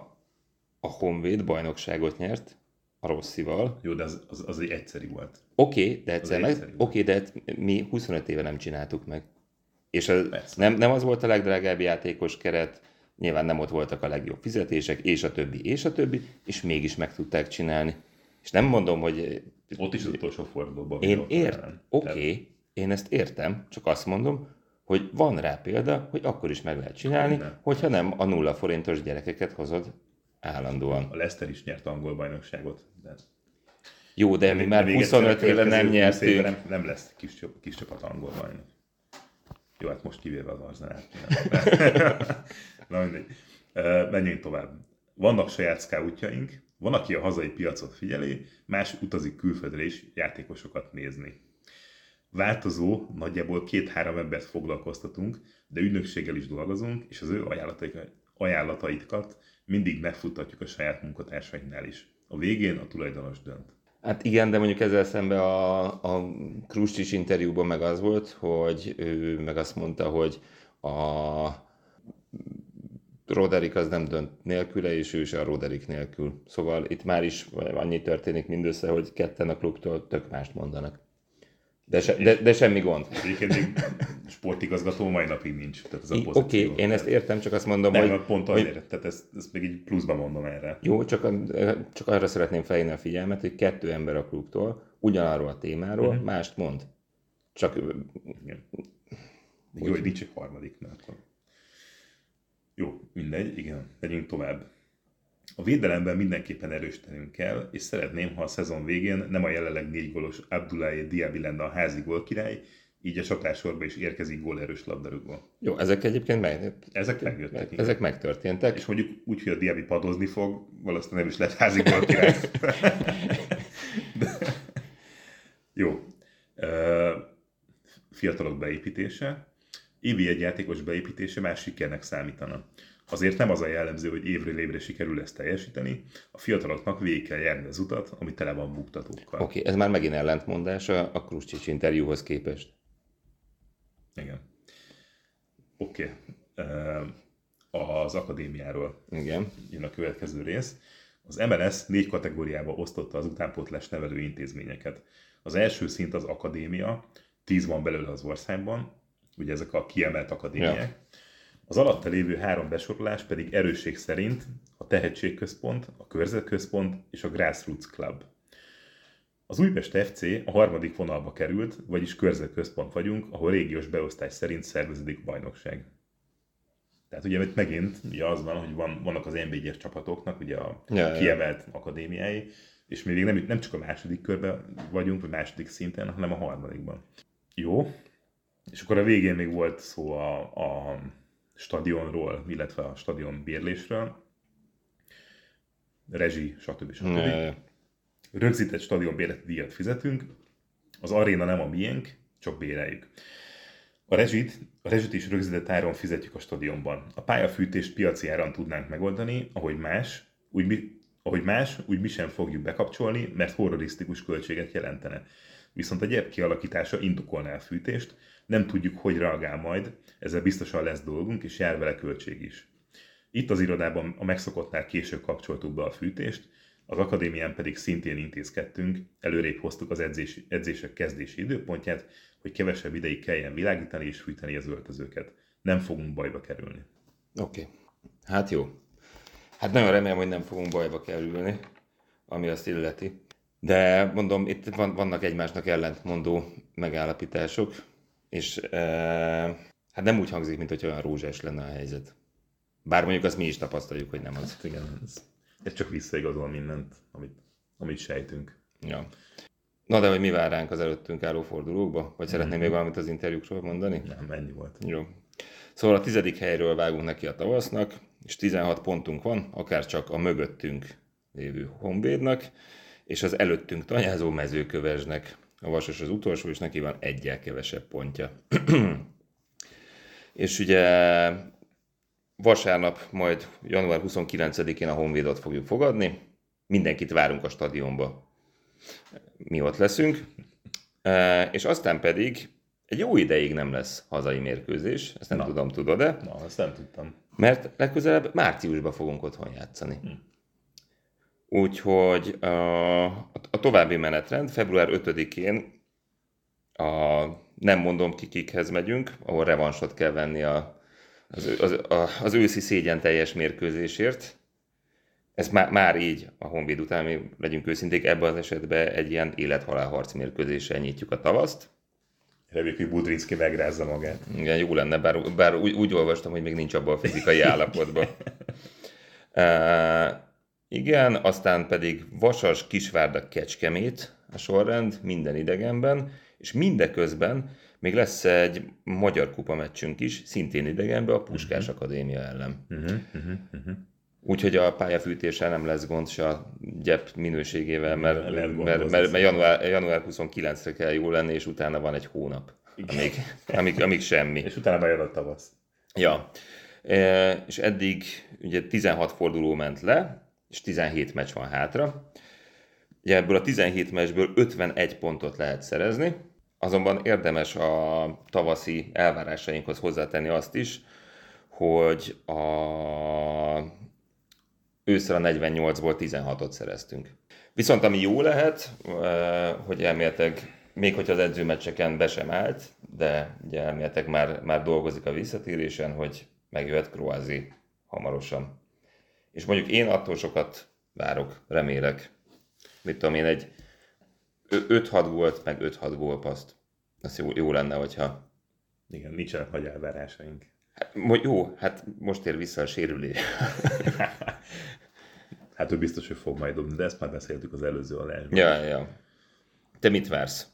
a Honvéd bajnokságot nyert a Rosszival. Jó, de az, az, az egy egyszeri volt. Oké, okay, de egyszer egy meg, egyszerű. okay, de mi 25 éve nem csináltuk meg. És az, Persze. nem, nem az volt a legdrágább játékos keret, nyilván nem ott voltak a legjobb fizetések, és a többi, és a többi, és mégis meg tudták csinálni. És nem mondom, hogy Ott is az utolsó fordulóban. én ért, oké, Tehát okay, én ezt értem, csak azt mondom, hogy van rá példa, hogy akkor is meg lehet csinálni, Nem. hogyha nem a nulla forintos gyerekeket hozod állandóan. A Leicester is nyert angol bajnokságot. De Jó, de mi már még egyszer 25 a éve nem következő 20 évben nyertünk. Nem, nem lesz kis, kis csapat angol bajnok. Jó, hát most kivéve az arzenát. Na mindegy. Menjünk tovább. Vannak saját scoutjaink, van, aki a hazai piacot figyeli, más utazik külföldre is játékosokat nézni. Változó, nagyjából két-három embert foglalkoztatunk, de ügynökséggel is dolgozunk, és az ő ajánlataikat mindig megfuttatjuk a saját munkatársainknál is. A végén a tulajdonos dönt. Hát igen, de mondjuk ezzel szemben a, a Krustis interjúban meg az volt, hogy ő meg azt mondta, hogy a Roderick az nem dönt nélküle, és ő se a Roderick nélkül. Szóval itt már is annyi történik mindössze, hogy ketten a klubtól tök mást mondanak. De, se, de, de semmi gond. Egyébként még sportigazgató mai napig nincs. Tehát ez a Oké, pozíció. okay, én ezt értem, csak azt mondom, Nem, hogy... pont hogy azért, tehát ezt, ezt még így pluszban mondom erre. jó, csak, a- csak arra szeretném felhívni a figyelmet, hogy kettő ember a klubtól ugyanarról a témáról uh-huh. mást mond. Csak Igen. Jó, hogy nincs egy harmadik, mert akkor... Jó, mindegy, igen, megyünk tovább. A védelemben mindenképpen erősítenünk kell, és szeretném, ha a szezon végén nem a jelenleg négy gólos Abdoulaye Diaby lenne a házi gólkirály, így a csatársorba is érkezik gólerős labdarúgó. jó, ezek egyébként meg, Ezek megjöttek. igen. ezek megtörténtek. És mondjuk úgy, hogy a Diaby padozni fog, valószínűleg nem is lett házi. De... Jó. Ö, Fiatalok beépítése. Évi egy játékos beépítése más sikernek számítana. Azért nem az a jellemző, hogy évről évre sikerül ezt teljesíteni, a fiataloknak végig kell járni az utat, ami tele van buktatókkal. Oké, okay, ez már megint ellentmondás a, a Kruscsics interjúhoz képest. Igen. Oké. Okay. Az akadémiáról Igen. jön a következő rész. Az MLS négy kategóriába osztotta az utánpótlás nevelő intézményeket. Az első szint az akadémia, tíz van belőle az országban, ugye ezek a kiemelt akadémiák. Ja. Az alatta lévő három besorolás pedig erősség szerint a Tehetségközpont, a Körzetközpont és a Grassroots Club. Az Újpest FC a harmadik vonalba került, vagyis körzetközpont vagyunk, ahol régiós beosztás szerint szerveződik a bajnokság. Tehát ugye itt megint ugye az van, hogy van, vannak az NB1-es csapatoknak ugye a Ja, ja. kiemelt akadémiái, és mi még nem, nem csak a második körben vagyunk, vagy második szinten, hanem a harmadikban. Jó. És akkor a végén még volt szó a, a stadionról, illetve a stadion bérlésről. Rezsi, stb. stb. Ö, Rögzített stadionbérleti díjat fizetünk, az aréna nem a miénk, csak béreljük. A rezsit, a rezsit is rögzített áron fizetjük a stadionban. A pályafűtést piaci áron tudnánk megoldani, ahogy más, úgy mi, ahogy más, úgy mi sem fogjuk bekapcsolni, mert horrorisztikus költséget jelentene. Viszont a gyep kialakítása indokolná a fűtést, nem tudjuk, hogy reagál majd, ezzel biztosan lesz dolgunk, és jár vele költség is. Itt az irodában a megszokottnál később kapcsoltuk be a fűtést, az akadémián pedig szintén intézkedtünk, előrébb hoztuk az edzés, edzések kezdési időpontját, hogy kevesebb ideig kelljen világítani és fűteni az öltözőket. Nem fogunk bajba kerülni. Oké. Okay. Hát jó. Hát nagyon remélem, hogy nem fogunk bajba kerülni, ami azt illeti. De mondom, itt van, vannak egymásnak ellentmondó megállapítások, és e, hát nem úgy hangzik, mint hogy olyan rózsás lenne a helyzet. Bár mondjuk azt mi is tapasztaljuk, hogy nem az. Igen, ez, ez csak visszaigazol mindent, amit, amit sejtünk. Ja. Na de hogy mi vár ránk az előttünk álló fordulókba? Vagy szeretném még valamit az interjúkról mondani? Nem, ennyi volt. Jó. Szóval a tizedik helyről vágunk neki a tavasznak, és 16 pontunk van, akár csak a mögöttünk lévő Honvédnak, és az előttünk tanyázó mezőkövesnek. A Vasas az utolsó, és neki van egyel kevesebb pontja. és ugye vasárnap, majd január 29-én a Honvédot fogjuk fogadni. Mindenkit várunk a stadionba. Mi ott leszünk. E, És aztán pedig egy jó ideig nem lesz hazai mérkőzés, ezt nem Na. tudom, tudod-e? Na, azt nem tudtam. Mert legközelebb márciusban fogunk otthon játszani. Úgyhogy a, a további menetrend február 5-én a, nem mondom ki kikhez megyünk, ahol revansot kell venni a, az, az, a, az őszi szégyen teljes mérkőzésért. Ez már, már így a Honvéd után, mi legyünk őszinték, ebben az esetben egy ilyen élethalál harc mérkőzéssel nyitjuk a tavaszt. Reméljük, hogy Budrinski megrázza magát. Igen, jó lenne, bár, bár úgy, úgy olvastam, hogy még nincs abban a fizikai állapotban. Igen, aztán pedig Vasas, Kisvárda, Kecskemét a sorrend minden idegenben, és mindeközben még lesz egy magyar kupa meccsünk is, szintén idegenben a Puskás Akadémia ellen. Uh-huh, uh-huh, uh-huh. Úgyhogy a pályafűtéssel nem lesz gond se a gyep minőségével, mert, mert, mert, mert január, január 29-re kell jó lenni, és utána van egy hónap, amíg, amíg, amíg semmi. És utána bejön a tavasz. Ja, E, és eddig ugye 16 forduló ment le, és 17 meccs van hátra. Ugye ebből a 17 meccsből 51 pontot lehet szerezni, azonban érdemes a tavaszi elvárásainkhoz hozzátenni azt is, hogy a a 48-ból 16-ot szereztünk. Viszont ami jó lehet, eh, hogy elméletek, még hogyha az edzőmeccseken be sem állt, de ugye elméletek már, már dolgozik a visszatérésen, hogy megjöhet Kroázi hamarosan. És mondjuk én attól sokat várok, remélek. Mit tudom én, egy 5-6 volt, meg 5-6 gólpaszt. Az jó, jó lenne, hogyha... Igen, nincsenek nagy elvárásaink. Hát, jó, hát most ér vissza a sérülés. hát ő biztos, hogy fog majd dobni, de ezt már beszéltük az előző adásban. Ja, ja. Te mit vársz?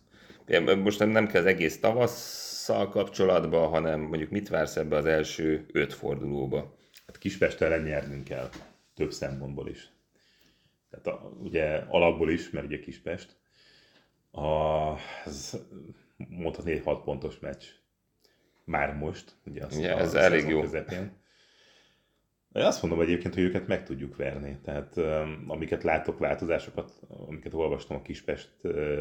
Most nem, nem kell az egész tavasszal kapcsolatban, hanem mondjuk mit vársz ebbe az első öt fordulóba? Hát Kispest nyernünk kell, több szempontból is. Tehát a, ugye alapból is, mert ugye Kispest. A, ez mondhatni egy 6 pontos meccs. Már most, ugye azt ja, ez a elég jó. Közepén. Én azt mondom egyébként, hogy őket meg tudjuk verni. Tehát amiket látok, változásokat, amiket olvastam a Kispest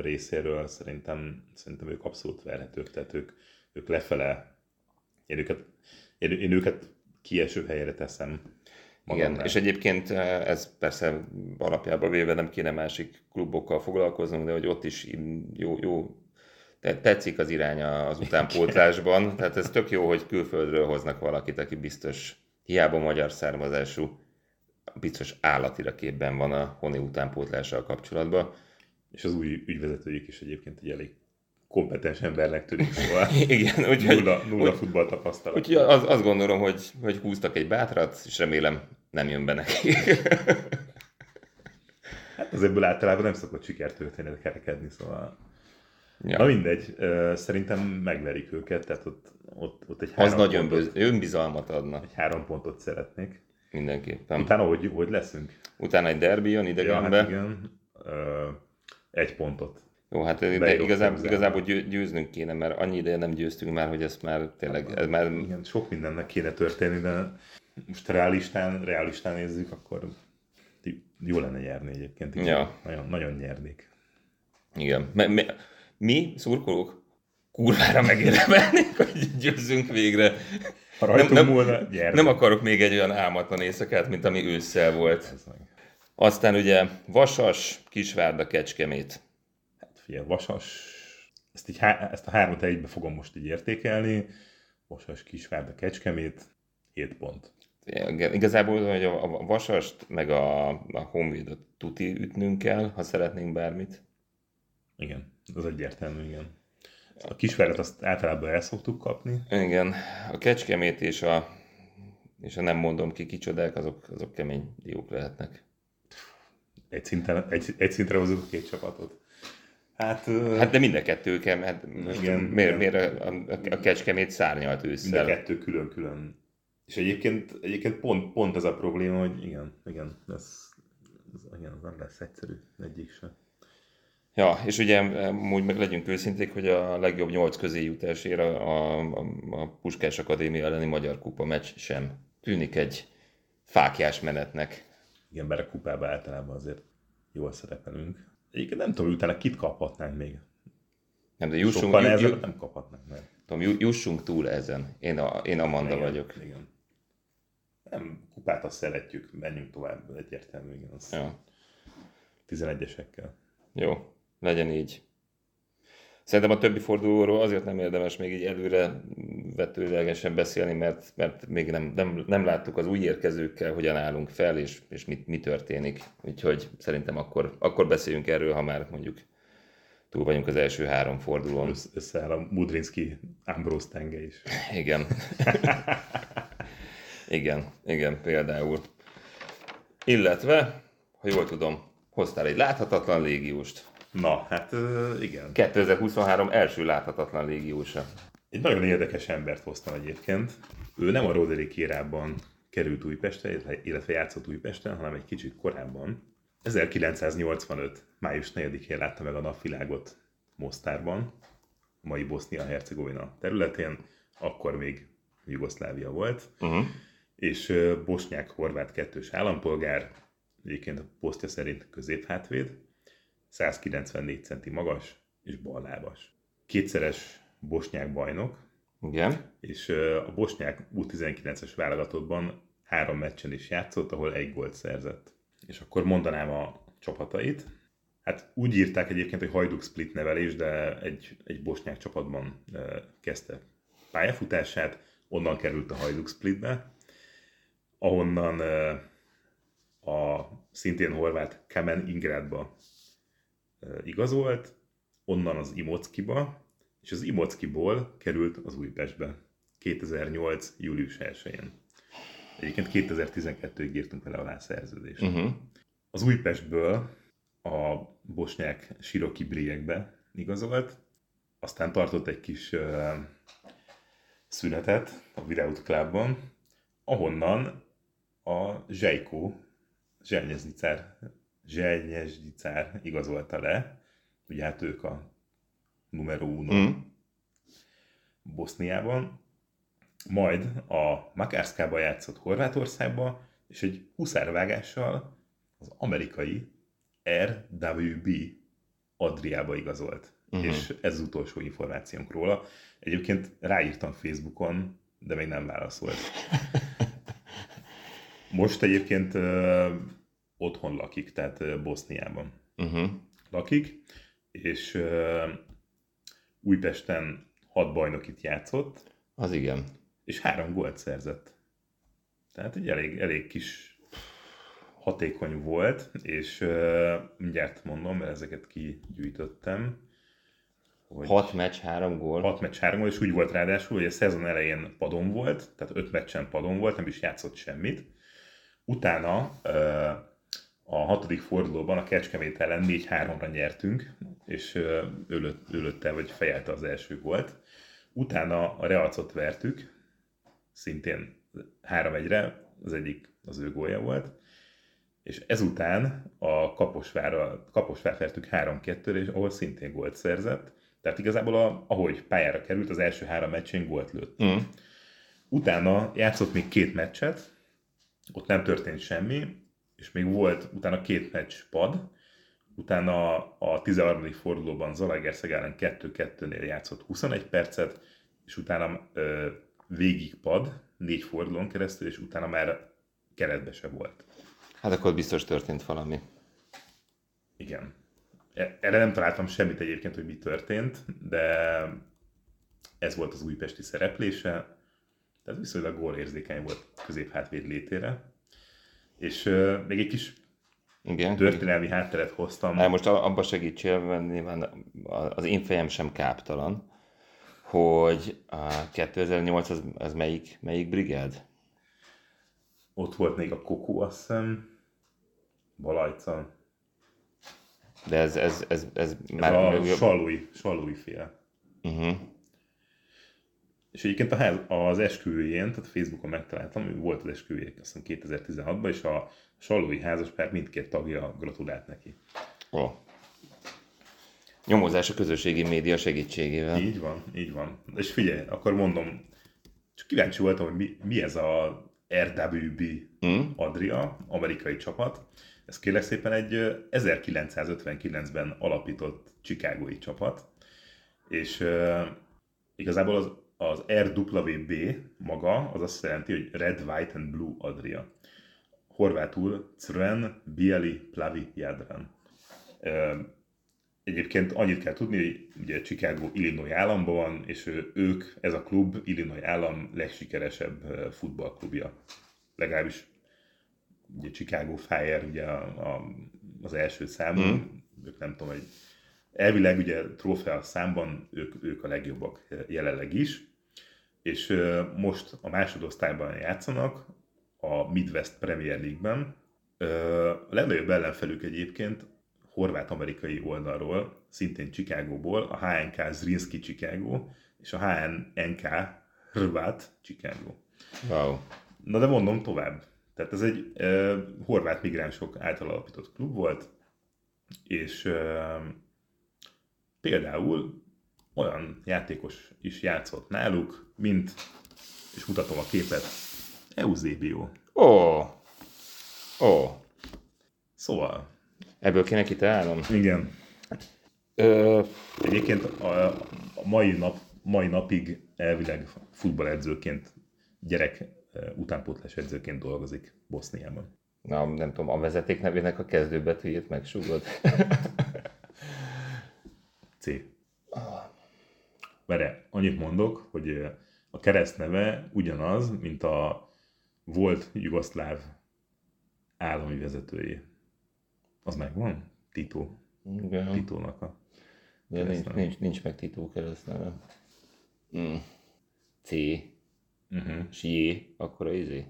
részéről, szerintem, szerintem ők abszolút verhetők. Tehát ők, ők lefele, én őket, én, én őket kieső helyre teszem. Igen, és egyébként ez persze alapjában véve nem kéne másik klubokkal foglalkoznunk, de hogy ott is jó, jó tetszik az irány az utánpótlásban, tehát ez tök jó, hogy külföldről hoznak valakit, aki biztos hiába magyar származású, biztos állatira képben van a honi utánpótlással kapcsolatban. És az új ügyvezetőjük is egyébként egy elég kompetens embernek tűnik, szóval Igen, úgyhogy, nulla, nulla úgy, futball tapasztalat. Úgyhogy az, azt gondolom, hogy, hogy húztak egy bátrat, és remélem nem jön be neki. hát az ebből általában nem szokott sikertörténet kerekedni, szóval... Ja. Na mindegy, szerintem megverik őket, tehát ott, ott, ott egy Az nagyon pontot, önbizalmat adna. Egy három pontot szeretnék. Mindenképpen. Utána hogy, hogy leszünk? Utána egy derbi jön idegenbe. Ja, hát igen. Egy pontot. Jó, hát de igazából, igazából győznünk kéne, mert annyi ideje nem győztünk már, hogy ezt már tényleg... Ez már... Igen, sok mindennek kéne történni, de most realistán, realistán nézzük, akkor jó lenne nyerni egyébként. Ja. Nagyon, nagyon nyernék. Igen. Mi, mi szurkolók kurvára megérdemelnék, hogy győzzünk végre. Ha nem, nem, volna, nem akarok még egy olyan álmatlan éjszakát, mint ami ősszel volt. Aztán ugye Vasas, Kisvárda, Kecskemét. Hát figyelj, Vasas, ezt, így, ezt a hármat egybe fogom most így értékelni. Vasas, Kisvárda, Kecskemét, 7 pont. Igen, igazából hogy a, a Vasast meg a, a Honvédot tuti ütnünk kell, ha szeretnénk bármit. Igen, az egyértelmű, igen. A kisvárat azt általában el szoktuk kapni. Igen, a Kecskemét és a, és a nem mondom ki kicsodák, azok, azok kemény diók lehetnek. Egy, szinten, egy, egy szintre hozunk a két csapatot. Hát, hát de mind a kettő kell, hát igen, miért, miért a, a, a Kecskemét szárnyalt ősszel? Mind a kettő külön-külön. És egyébként, egyébként pont, pont ez a probléma, hogy igen, igen, ez, ez, igen, ez nem lesz egyszerű egyik sem. Ja, és ugye úgy meg legyünk őszinték, hogy a legjobb nyolc közé jutásért a, a, a Puskás Akadémia elleni Magyar Kupa meccs sem tűnik egy fákjás menetnek. Igen, mert a kupában általában azért jól szerepelünk. Egyébként nem tudom, utána kit kaphatnánk még. Nem, de jussunk, Sokkal juss, nem kaphatnánk meg. Tudom, jussunk túl ezen. Én, a, én Amanda igen, vagyok. Igen. Nem, kupát azt szeretjük, menjünk tovább, egyértelmű, igen. Az ja. 11-esekkel. Jó legyen így. Szerintem a többi fordulóról azért nem érdemes még így előre vetőlegesen beszélni, mert, mert még nem, nem, nem láttuk az új érkezőkkel, hogyan állunk fel, és, és mi, mi történik. Úgyhogy szerintem akkor, akkor beszéljünk erről, ha már mondjuk túl vagyunk az első három fordulón. Összeáll a Mudrinski Ambrose tenge is. Igen. igen, igen, például. Illetve, ha jól tudom, hoztál egy láthatatlan légiust. Na, hát igen. 2023 első láthatatlan légiósa. Egy nagyon érdekes embert hoztam egyébként. Ő nem a Roderick érában került Újpestre, illetve játszott Újpesten, hanem egy kicsit korábban. 1985. május 4-én látta meg a napvilágot Mostárban, mai Bosznia-Hercegovina területén, akkor még Jugoszlávia volt, uh-huh. És bosnyák-horvát kettős állampolgár, egyébként a posztja szerint középhátvéd, 194 centi magas és ballábas. Kétszeres bosnyák bajnok, Igen. és a bosnyák U19-es válogatottban három meccsen is játszott, ahol egy gólt szerzett. És akkor mondanám a csapatait. Hát úgy írták egyébként, hogy Hajduk Split nevelés, de egy, egy bosnyák csapatban kezdte pályafutását, onnan került a Hajduk Splitbe, ahonnan a szintén horvát Kamen Ingradba ö, igazolt, onnan az Imockiba, és az Imockiból került az Újpestbe 2008. július 1-én. Egyébként 2012-ig írtunk vele alá szerződést. Uh-huh. Az Újpestből a bosnyák Siroki Briekbe igazolt, aztán tartott egy kis uh, szünetet a Without Clubban, ahonnan a Zsejko, Zselnyeznicár, Zselnyeznicár igazolta le, ugye hát ők a numero uno Mm. Boszniában, majd a Makárszkába játszott Horvátországba, és egy huszárvágással az amerikai RWB Adriába igazolt. Uh-huh. És ez az utolsó információnk róla. Egyébként ráírtam Facebookon, de még nem válaszolt. Most egyébként ö, otthon lakik, tehát ö, Boszniában Uh-huh. lakik, és ö, Újpesten hat bajnokit játszott, Az igen. és három gólt szerzett. Tehát egy elég, elég kis hatékony volt, és uh, mindjárt mondom, mert ezeket kigyűjtöttem. Hogy Hat meccs, három gól. hat meccs, három gól, és úgy volt ráadásul, hogy a szezon elején padon volt, tehát öt meccsen padon volt, nem is játszott semmit. Utána a hatodik fordulóban a Kecskemét ellen 4-3-ra nyertünk, és ő, lőtte, vagy fejelte az első gólt. Utána a Realcot vertük, szintén 3-1-re, az egyik az ő gólja volt, és ezután a Kaposvárra, Kaposvár vertük 3-2-re, és ahol szintén gólt szerzett. Tehát igazából, a, ahogy pályára került, az első három meccsén gólt lőtt. Mm. Utána játszott még két meccset, ott nem történt semmi, és még volt utána két meccs pad, utána a 13. fordulóban Zalaegerszeg ellen 2-2-nél játszott 21 percet, és utána ö, végig pad, négy fordulón keresztül, és utána már keretbe se volt. Hát akkor biztos történt valami. Igen. E- Erre nem találtam semmit egyébként, hogy mi történt, de ez volt az újpesti szereplése. Tehát viszonylag gólérzékeny volt középhátvéd létére. És uh, még egy kis Igen. történelmi hátteret hoztam. Hát most abba segítsél, mert nyilván az én fejem sem káptalan, hogy a 2008 az, az melyik, melyik brigád? Ott volt még a Kokó, azt hiszem, Balajca. De ez, ez, ez, ez Ez már... a Salui, Salui fél. uh-huh. És egyébként a ház, az esküvőjén, tehát Facebookon megtaláltam, ő volt az esküvőjék, azt hiszem 2016-ban, és a Salui házaspár mindkét tagja gratulált neki. Ó. Nyomozás a közösségi média segítségével. Így van, így van. És figyelj, akkor mondom, csak kíváncsi voltam, hogy mi, mi ez a RWB Mm? Adria, amerikai csapat. Ez kérlek szépen egy ö, 1959-ben alapított chicagói csapat, és uh, igazából az, az RWB maga, az azt jelenti, hogy Red, White and Blue Adria. Horvátul Crven Bieli Plavi Jadran. Egyébként annyit kell tudni, hogy ugye Chicago Illinois államban van, és ők, ez a klub Illinois állam legsikeresebb futballklubja. Legalábbis ugye Chicago Fire ugye a, a, az első számú, mm. ők nem tudom, hogy elvileg ugye trófea számban ők, ők a legjobbak jelenleg is, és most a másodosztályban játszanak a Midwest Premier League-ben. A legnagyobb ellenfelük egyébként horvát-amerikai oldalról, szintén Chicagóból, a HNK Zrinski Chicago, és a HNK Hrvat Chicago. Wow. Na de mondom tovább. Tehát ez egy uh, horvát migránsok által alapított klub volt, és uh, például olyan játékos is játszott náluk, mint, és mutatom a képet, Eusebio. Ó. Ó. Szóval, Ebből kéne kitalálnom. igen, Ö, egyébként a, a mai, nap, mai napig elvileg futballedzőként, gyerek utánpótlás edzőként dolgozik Boszniában. Na, nem tudom, a vezeték nevének a kezdőbetűjét megsugod. C. Vere, annyit mondok, hogy a keresztneve ugyanaz, mint a volt jugoszláv állami vezetőjé. Az megvan? Tito. Igen. Titónak a De nincs, nincs, nincs meg Titó keresztneve. Mm. C. Uh-huh. És J, akkor a izé.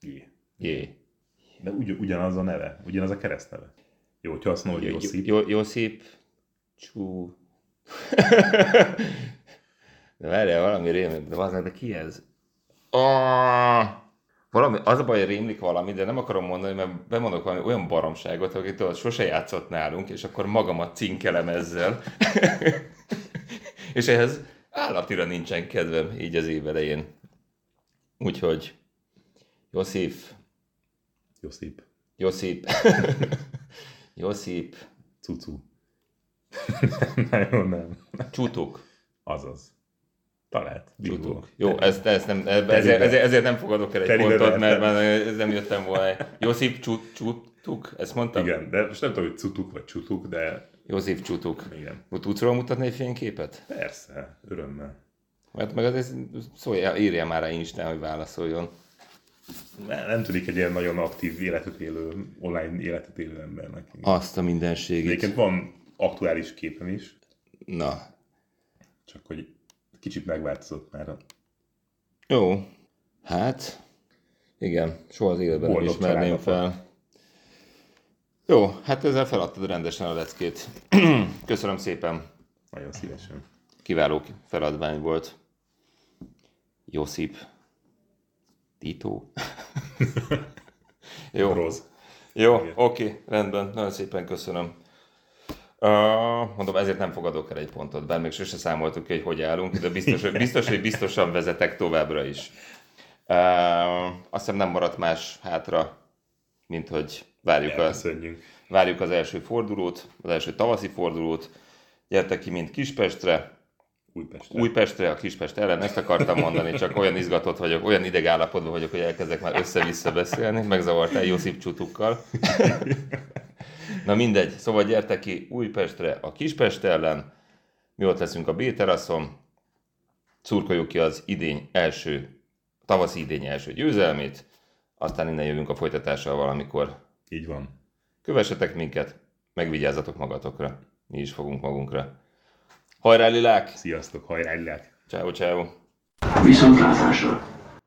Jé. J. De ugy, ugyanaz a neve, ugyanaz a keresztneve. Jó, hogyha azt mondod, hogy Josip, Jó, Josip. Csú. de várjál, valami rémlik, de az de ki ez? Ah, valami, az a baj, rémlik valami, de nem akarom mondani, mert bemondok valami olyan baromságot, akit tudod, sose játszott nálunk, és akkor magamat cinkelem ezzel. és ehhez állatira nincsen kedvem így az év elején. Úgyhogy Josip, Josip, Josip, Josip, cucu. nem, jó, nem. Csutuk. Azaz. Talált. Csutuk. Jó, ezt, ezt nem, ebbe, ezért, ezért, ezért, nem fogadok el egy Telibe pontot, mert, mert ez nem jöttem volna. Josip Csut, Csutuk, ezt mondtam? Igen, de most nem tudom, hogy cutuk vagy csutuk, de Josip Csutuk. igen. Tudsz róla mutatni egy fényképet? Persze, örömmel. Mert meg azért szólja, írja már rá Instán, hogy válaszoljon. Nem, nem tudik egy ilyen nagyon aktív életet élő, online életet élő embernek. Azt a mindenségét. Egyébként van aktuális képem is, Na, csak hogy kicsit megváltozott már a jó. Hát, igen, soha az életben nem Boldog ismerném családapa. fel. Jó, hát ezzel feladtad rendesen a leckét. Köszönöm szépen. nagyon szívesen. Kiváló feladvány volt. Josip. Tito. Jó, Rossz. jó, oké, rendben, nagyon szépen köszönöm. Uh, mondom, ezért nem fogadok el egy pontot, bár még sose számoltuk ki, hogy hogy állunk, de biztos, hogy, biztos, hogy biztosan vezetek továbbra is. Uh, azt hiszem nem maradt más hátra, mint hogy várjuk a. Várjuk az első fordulót, az első tavaszi fordulót. Gyertek ki mind Kispestre, Újpestre. Újpestre, a Kispest ellen, ezt akartam mondani, csak olyan izgatott vagyok, olyan idegállapotban vagyok, hogy elkezdek már össze-vissza beszélni, megzavartál Josip csutukkal. Na mindegy, szóval gyertek ki Újpestre, a Kispest ellen, mi ott leszünk a B-teraszon, szurkoljuk ki az idény első, tavaszi idény első győzelmét, aztán innen jövünk a folytatással valamikor Így van. Kövessetek minket, megvigyázzatok magatokra. Mi is fogunk magunkra. Hajrá, lilák! Sziasztok, hajrá, lilák! Ciao, ciao! Viszontlátásra!